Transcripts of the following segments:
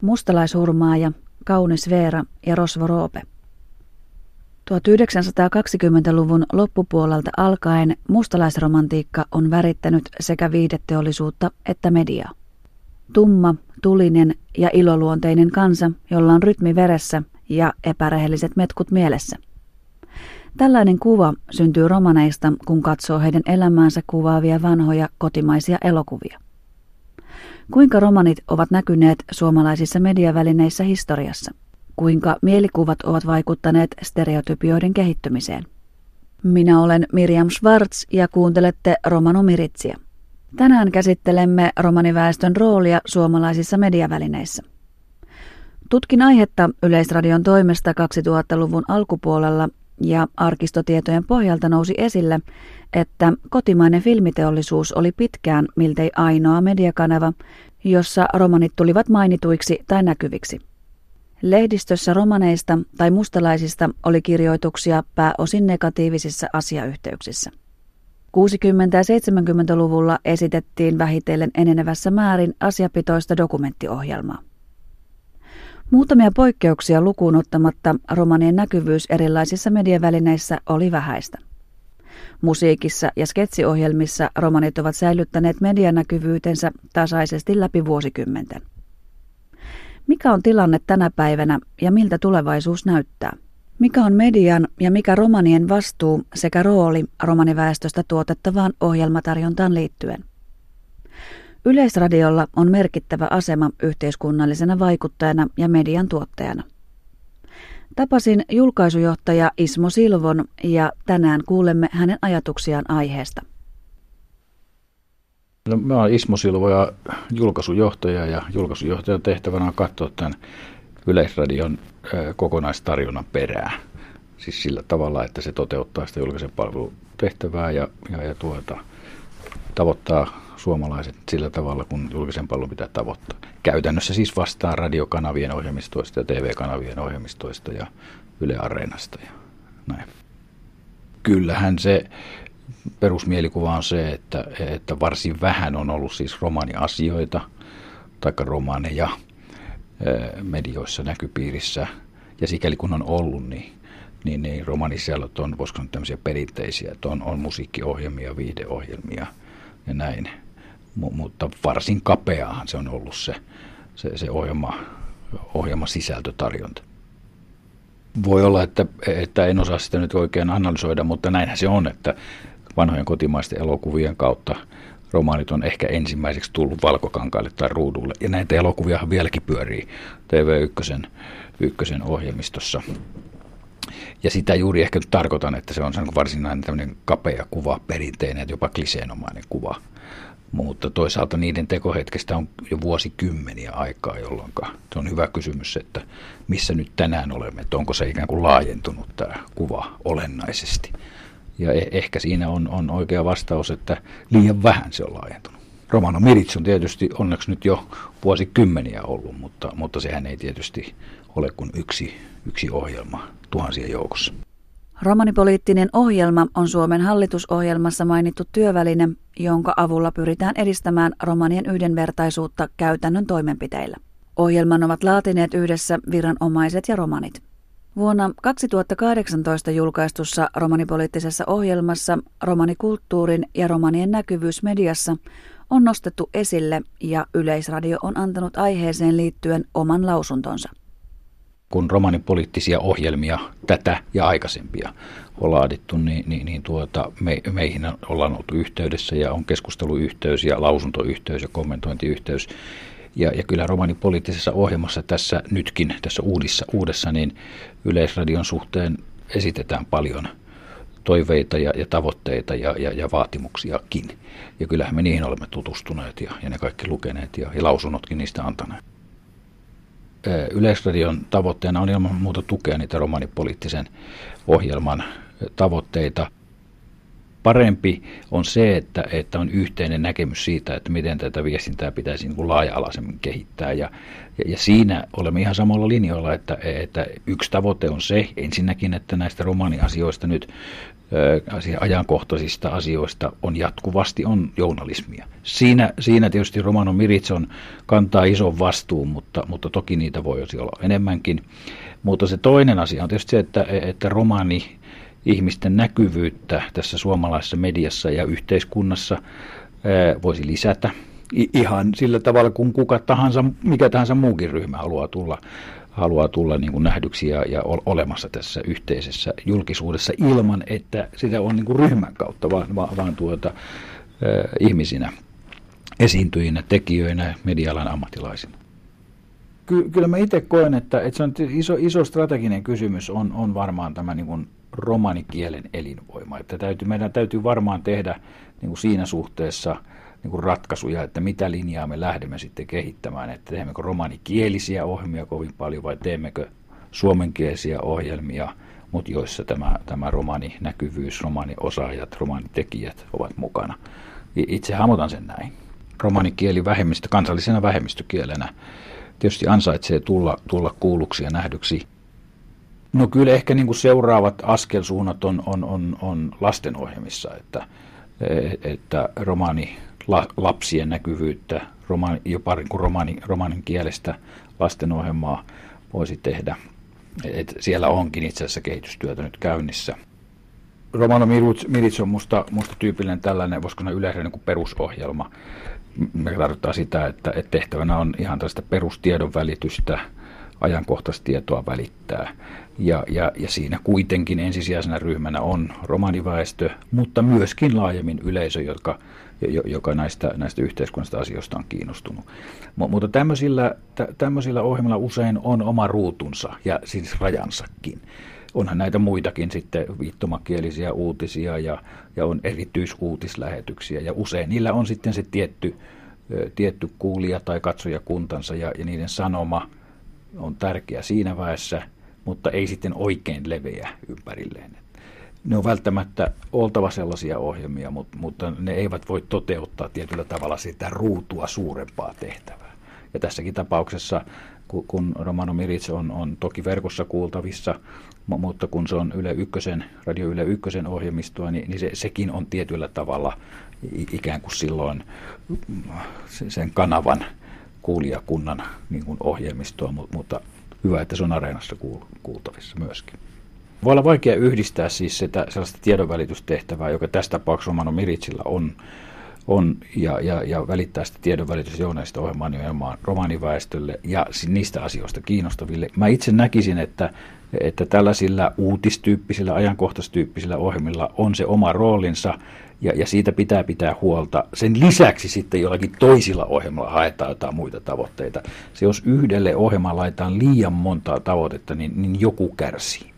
Mustalaishurmaaja, Kaunis Veera ja Rosvo Roope. 1920-luvun loppupuolelta alkaen mustalaisromantiikka on värittänyt sekä viihdeteollisuutta että mediaa. Tumma, tulinen ja iloluonteinen kansa, jolla on rytmi veressä ja epärehelliset metkut mielessä. Tällainen kuva syntyy romaneista, kun katsoo heidän elämäänsä kuvaavia vanhoja kotimaisia elokuvia. Kuinka romanit ovat näkyneet suomalaisissa mediavälineissä historiassa? Kuinka mielikuvat ovat vaikuttaneet stereotypioiden kehittymiseen? Minä olen Miriam Schwartz ja kuuntelette Romano Miritsiä. Tänään käsittelemme romaniväestön roolia suomalaisissa mediavälineissä. Tutkin aihetta Yleisradion toimesta 2000-luvun alkupuolella ja arkistotietojen pohjalta nousi esille, että kotimainen filmiteollisuus oli pitkään miltei ainoa mediakanava, jossa romanit tulivat mainituiksi tai näkyviksi. Lehdistössä romaneista tai mustalaisista oli kirjoituksia pääosin negatiivisissa asiayhteyksissä. 60- ja 70-luvulla esitettiin vähitellen enenevässä määrin asiapitoista dokumenttiohjelmaa. Muutamia poikkeuksia lukuun ottamatta romanien näkyvyys erilaisissa mediavälineissä oli vähäistä. Musiikissa ja sketsiohjelmissa romanit ovat säilyttäneet medianäkyvyytensä tasaisesti läpi vuosikymmenten. Mikä on tilanne tänä päivänä ja miltä tulevaisuus näyttää? Mikä on median ja mikä romanien vastuu sekä rooli romaniväestöstä tuotettavaan ohjelmatarjontaan liittyen? Yleisradiolla on merkittävä asema yhteiskunnallisena vaikuttajana ja median tuottajana. Tapasin julkaisujohtaja Ismo Silvon ja tänään kuulemme hänen ajatuksiaan aiheesta. No, mä olen Ismo Silvo ja julkaisujohtaja ja julkaisujohtajan tehtävänä on katsoa tämän Yleisradion kokonaistarjonnan perää. Siis sillä tavalla, että se toteuttaa sitä julkisen palvelun tehtävää ja, ja, ja tuota, tavoittaa suomalaiset sillä tavalla, kun julkisen palvelun pitää tavoittaa. Käytännössä siis vastaa radiokanavien ohjelmistoista ja TV-kanavien ohjelmistoista ja Yle Areenasta ja näin. Kyllähän se perusmielikuva on se, että, että varsin vähän on ollut siis romaniasioita tai romaneja medioissa näkypiirissä. Ja sikäli kun on ollut, niin, niin, niin romanisiellot on, voisiko sanoa tämmöisiä perinteisiä, että on, on musiikkiohjelmia, viihdeohjelmia ja näin. Mutta varsin kapeahan se on ollut se, se, se ohjelma, ohjelma sisältötarjonta. Voi olla, että, että en osaa sitä nyt oikein analysoida, mutta näinhän se on, että vanhojen kotimaisten elokuvien kautta romaanit on ehkä ensimmäiseksi tullut valkokankaille tai ruudulle. Ja näitä elokuvia vieläkin pyörii TV1 ykkösen ohjelmistossa. Ja sitä juuri ehkä tarkoitan, että se on varsinainen tämmöinen kapea kuva, perinteinen, jopa kliseenomainen kuva. Mutta toisaalta niiden tekohetkestä on jo vuosikymmeniä aikaa, jolloin se on hyvä kysymys, että missä nyt tänään olemme, että onko se ikään kuin laajentunut tämä kuva olennaisesti. Ja e- ehkä siinä on, on oikea vastaus, että liian vähän se on laajentunut. Romano Mirits on tietysti onneksi nyt jo vuosikymmeniä ollut, mutta, mutta sehän ei tietysti ole kuin yksi, yksi ohjelma tuhansien joukossa. Romanipoliittinen ohjelma on Suomen hallitusohjelmassa mainittu työväline, jonka avulla pyritään edistämään romanien yhdenvertaisuutta käytännön toimenpiteillä. Ohjelman ovat laatineet yhdessä viranomaiset ja romanit. Vuonna 2018 julkaistussa romanipoliittisessa ohjelmassa romanikulttuurin ja romanien näkyvyys mediassa on nostettu esille ja Yleisradio on antanut aiheeseen liittyen oman lausuntonsa. Kun romanipoliittisia ohjelmia tätä ja aikaisempia on laadittu, niin, niin, niin tuota, me, meihin ollaan oltu yhteydessä ja on keskusteluyhteys ja lausuntoyhteys ja kommentointiyhteys ja, ja kyllä romanipoliittisessa ohjelmassa tässä nytkin, tässä uudissa, uudessa, niin Yleisradion suhteen esitetään paljon toiveita ja, ja tavoitteita ja, ja, ja vaatimuksiakin. Ja kyllähän me niihin olemme tutustuneet ja, ja ne kaikki lukeneet ja, ja lausunnotkin niistä antaneet. Yleisradion tavoitteena on ilman muuta tukea niitä romanipoliittisen ohjelman tavoitteita. Parempi on se, että, että on yhteinen näkemys siitä, että miten tätä viestintää pitäisi niin laaja-alaisemmin kehittää. Ja, ja, ja siinä olemme ihan samalla linjoilla, että, että yksi tavoite on se ensinnäkin, että näistä romaaniasioista nyt ajankohtaisista asioista on jatkuvasti on journalismia. Siinä, siinä tietysti Romano Miritson kantaa ison vastuun, mutta, mutta toki niitä voi olla enemmänkin. Mutta se toinen asia on tietysti se, että, että romani ihmisten näkyvyyttä tässä suomalaisessa mediassa ja yhteiskunnassa voisi lisätä ihan sillä tavalla, kun kuka tahansa, mikä tahansa muukin ryhmä haluaa tulla, haluaa tulla niin kuin nähdyksi ja, ja olemassa tässä yhteisessä julkisuudessa ilman, että sitä on niin kuin ryhmän kautta, vaan, vaan, vaan tuota, äh, ihmisinä, esiintyjinä, tekijöinä, medialan ammattilaisina. Ky- kyllä mä itse koen, että, että se on iso, iso strateginen kysymys on, on varmaan tämä niin kuin romanikielen elinvoima. Että täytyy, meidän täytyy varmaan tehdä niin kuin siinä suhteessa – niin kuin ratkaisuja, että mitä linjaa me lähdemme sitten kehittämään, että teemmekö romanikielisiä ohjelmia kovin paljon vai teemmekö suomenkielisiä ohjelmia, mutta joissa tämä, tämä romaninäkyvyys, romaniosaajat, romanitekijät ovat mukana. Itse hahmotan sen näin. Romanikieli vähemmistö, kansallisena vähemmistökielenä tietysti ansaitsee tulla, tulla kuulluksi ja nähdyksi. No kyllä ehkä niin kuin seuraavat askelsuunnat on, on, on, on lastenohjelmissa, että, että romani lapsien näkyvyyttä, roman, jopa niin kuin romanin, romanin kielestä lastenohjelmaa voisi tehdä. Et siellä onkin itse asiassa kehitystyötä nyt käynnissä. Romano Milic on musta, musta tyypillinen tällainen, voisiko sanoa yleensä niin perusohjelma. Me tarkoittaa sitä, että, että tehtävänä on ihan tällaista perustiedon välitystä, ajankohtaistietoa välittää. Ja, ja, ja siinä kuitenkin ensisijaisena ryhmänä on romaniväestö, mutta myöskin laajemmin yleisö, jotka joka näistä, näistä yhteiskunnallisista asioista on kiinnostunut. Mutta tämmöisillä, tämmöisillä ohjelmilla usein on oma ruutunsa ja siis rajansakin. Onhan näitä muitakin sitten viittomakielisiä uutisia ja, ja on erityisuutislähetyksiä ja usein niillä on sitten se tietty, tietty kuulija tai katsojakuntansa ja, ja niiden sanoma on tärkeä siinä väessä, mutta ei sitten oikein leveä ympärilleen ne on välttämättä oltava sellaisia ohjelmia, mutta, mutta ne eivät voi toteuttaa tietyllä tavalla sitä ruutua suurempaa tehtävää. Ja tässäkin tapauksessa, kun Romano Mirits on, on toki verkossa kuultavissa, mutta kun se on Yle Ykkösen, Radio Yle Ykkösen ohjelmistoa, niin, niin se, sekin on tietyllä tavalla ikään kuin silloin sen kanavan kuulijakunnan niin kuin ohjelmistoa, mutta hyvä, että se on areenassa kuultavissa myöskin. Voi olla vaikea yhdistää siis sitä sellaista tiedonvälitystehtävää, joka tässä tapauksessa Romano Miritsillä on, on ja, ja, ja välittää sitä tiedonvälitys journalista ohjelmaa nimenomaan romaniväestölle ja niistä asioista kiinnostaville. Mä itse näkisin, että, että tällaisilla uutistyyppisillä, ajankohtaistyyppisillä ohjelmilla on se oma roolinsa ja, ja siitä pitää pitää huolta. Sen lisäksi sitten jollakin toisilla ohjelmilla haetaan jotain muita tavoitteita. Se jos yhdelle ohjelmaan laitetaan liian montaa tavoitetta, niin, niin joku kärsii.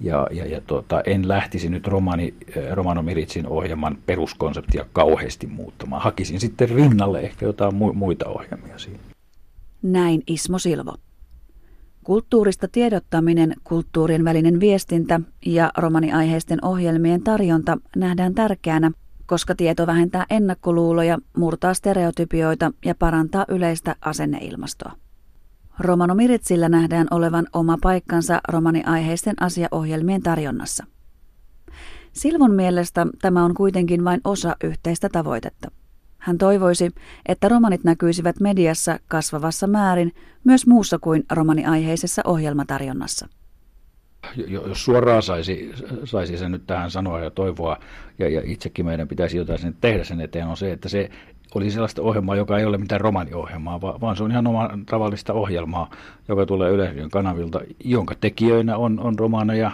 Ja, ja, ja tuota, en lähtisi nyt Romani, eh, Romano Miritsin ohjelman peruskonseptia kauheasti muuttamaan. Hakisin sitten rinnalle ehkä jotain mu- muita ohjelmia siinä. Näin Ismo Silvo. Kulttuurista tiedottaminen, kulttuurien välinen viestintä ja romaniaiheisten ohjelmien tarjonta nähdään tärkeänä, koska tieto vähentää ennakkoluuloja, murtaa stereotypioita ja parantaa yleistä asenneilmastoa. Romano Miritsillä nähdään olevan oma paikkansa romaniaiheisten asiaohjelmien tarjonnassa. Silvon mielestä tämä on kuitenkin vain osa yhteistä tavoitetta. Hän toivoisi, että romanit näkyisivät mediassa kasvavassa määrin myös muussa kuin romaniaiheisessa ohjelmatarjonnassa jos suoraan saisi, saisi sen nyt tähän sanoa ja toivoa, ja, ja itsekin meidän pitäisi jotain sen tehdä sen eteen, on se, että se oli sellaista ohjelmaa, joka ei ole mitään romaniohjelmaa, vaan se on ihan oma tavallista ohjelmaa, joka tulee Yleisradion kanavilta, jonka tekijöinä on, on romaneja,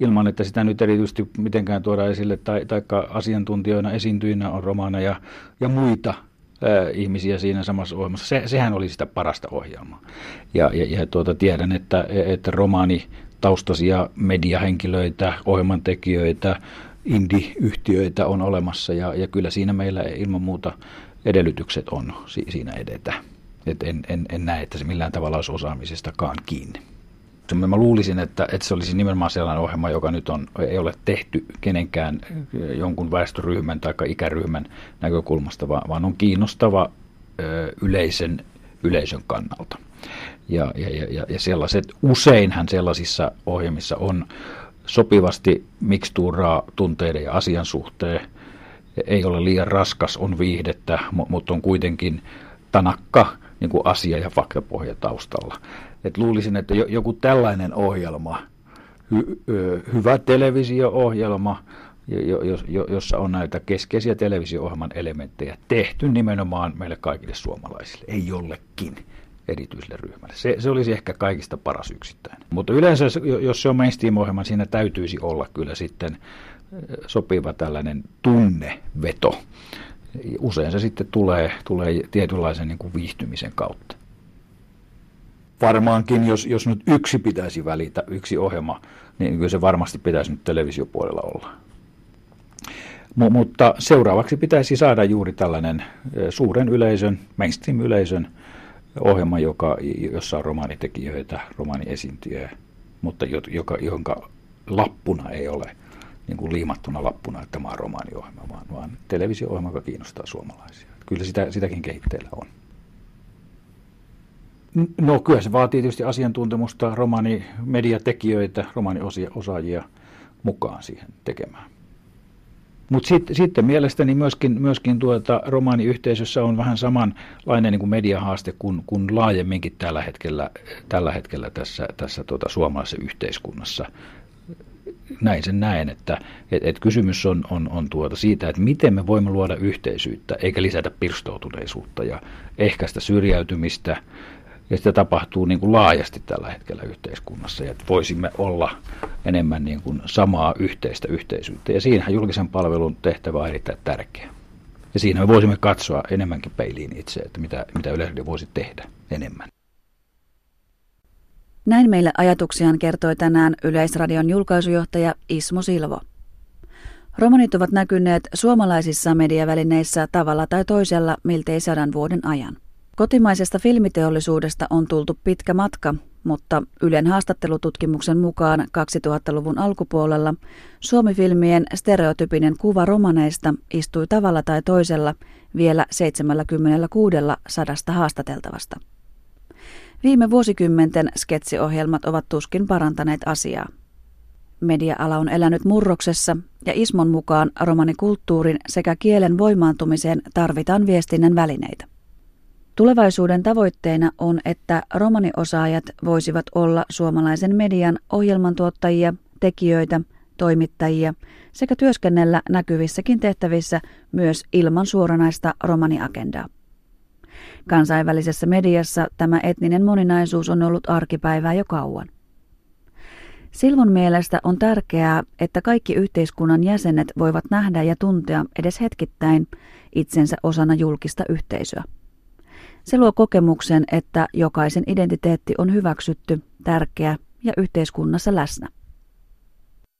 ilman että sitä nyt erityisesti mitenkään tuodaan esille, tai, tai asiantuntijoina esiintyinä on romaneja ja muita ihmisiä siinä samassa ohjelmassa. Se, sehän oli sitä parasta ohjelmaa. Ja, ja, ja tuota, tiedän, että, että romaani taustaisia mediahenkilöitä, ohjelmantekijöitä, indie-yhtiöitä on olemassa ja, ja kyllä siinä meillä ilman muuta edellytykset on si- siinä edetä. Et en, en, en näe, että se millään tavalla olisi osaamisestakaan kiinni. Mä luulisin, että, että se olisi nimenomaan sellainen ohjelma, joka nyt on, ei ole tehty kenenkään jonkun väestöryhmän tai ikäryhmän näkökulmasta, vaan, vaan on kiinnostava ö, yleisen yleisön kannalta. Ja, ja, ja, ja sellaiset, useinhan sellaisissa ohjelmissa on sopivasti mikstuuraa tunteiden ja asian suhteen. Ei ole liian raskas, on viihdettä, mutta on kuitenkin tanakka niin kuin asia- ja faktapohja taustalla. Et luulisin, että joku tällainen ohjelma, hy, hyvä televisio-ohjelma, jossa on näitä keskeisiä televisio-ohjelman elementtejä tehty nimenomaan meille kaikille suomalaisille, ei jollekin erityiselle ryhmälle. Se, se olisi ehkä kaikista paras yksittäinen. Mutta yleensä, jos se on mainstream-ohjelma, siinä täytyisi olla kyllä sitten sopiva tällainen tunneveto. Usein se sitten tulee, tulee tietynlaisen niin kuin viihtymisen kautta. Varmaankin, jos, jos nyt yksi pitäisi välitä, yksi ohjelma, niin kyllä se varmasti pitäisi nyt televisiopuolella olla. M- mutta seuraavaksi pitäisi saada juuri tällainen suuren yleisön, mainstream-yleisön ohjelma, joka, jossa on romaanitekijöitä, romaaniesiintyjiä, mutta joka, jonka lappuna ei ole niin kuin liimattuna lappuna, että tämä on romaaniohjelma, vaan, vaan televisio-ohjelma, joka kiinnostaa suomalaisia. Kyllä sitä, sitäkin kehitteillä on. No kyllä se vaatii tietysti asiantuntemusta, romaanimediatekijöitä, romaaniosaajia mukaan siihen tekemään. Mutta sitten, sitten mielestäni myöskin, myöskin tuota, romaaniyhteisössä on vähän samanlainen niin kuin mediahaaste kuin, kuin laajemminkin tällä hetkellä, tällä hetkellä tässä, tässä tuota, suomalaisessa yhteiskunnassa. Näin sen näen, että et, et kysymys on, on, on tuota siitä, että miten me voimme luoda yhteisyyttä eikä lisätä pirstoutuneisuutta ja ehkäistä syrjäytymistä, ja sitä tapahtuu niin kuin laajasti tällä hetkellä yhteiskunnassa, ja että voisimme olla enemmän niin kuin samaa yhteistä yhteisyyttä. Ja siinähän julkisen palvelun tehtävä on erittäin tärkeä. Ja siinä me voisimme katsoa enemmänkin peiliin itse, että mitä, mitä Yleisradio voisi tehdä enemmän. Näin meille ajatuksiaan kertoi tänään Yleisradion julkaisujohtaja Ismo Silvo. Romanit ovat näkyneet suomalaisissa mediavälineissä tavalla tai toisella miltei sadan vuoden ajan. Kotimaisesta filmiteollisuudesta on tultu pitkä matka, mutta Ylen haastattelututkimuksen mukaan 2000-luvun alkupuolella Suomi-filmien stereotypinen kuva romaneista istui tavalla tai toisella vielä 76 sadasta haastateltavasta. Viime vuosikymmenten sketsiohjelmat ovat tuskin parantaneet asiaa. Media-ala on elänyt murroksessa ja Ismon mukaan romanikulttuurin sekä kielen voimaantumiseen tarvitaan viestinnän välineitä. Tulevaisuuden tavoitteena on, että romaniosaajat voisivat olla suomalaisen median ohjelmantuottajia, tekijöitä, toimittajia sekä työskennellä näkyvissäkin tehtävissä myös ilman suoranaista romaniagendaa. Kansainvälisessä mediassa tämä etninen moninaisuus on ollut arkipäivää jo kauan. Silvon mielestä on tärkeää, että kaikki yhteiskunnan jäsenet voivat nähdä ja tuntea edes hetkittäin itsensä osana julkista yhteisöä. Se luo kokemuksen, että jokaisen identiteetti on hyväksytty, tärkeä ja yhteiskunnassa läsnä.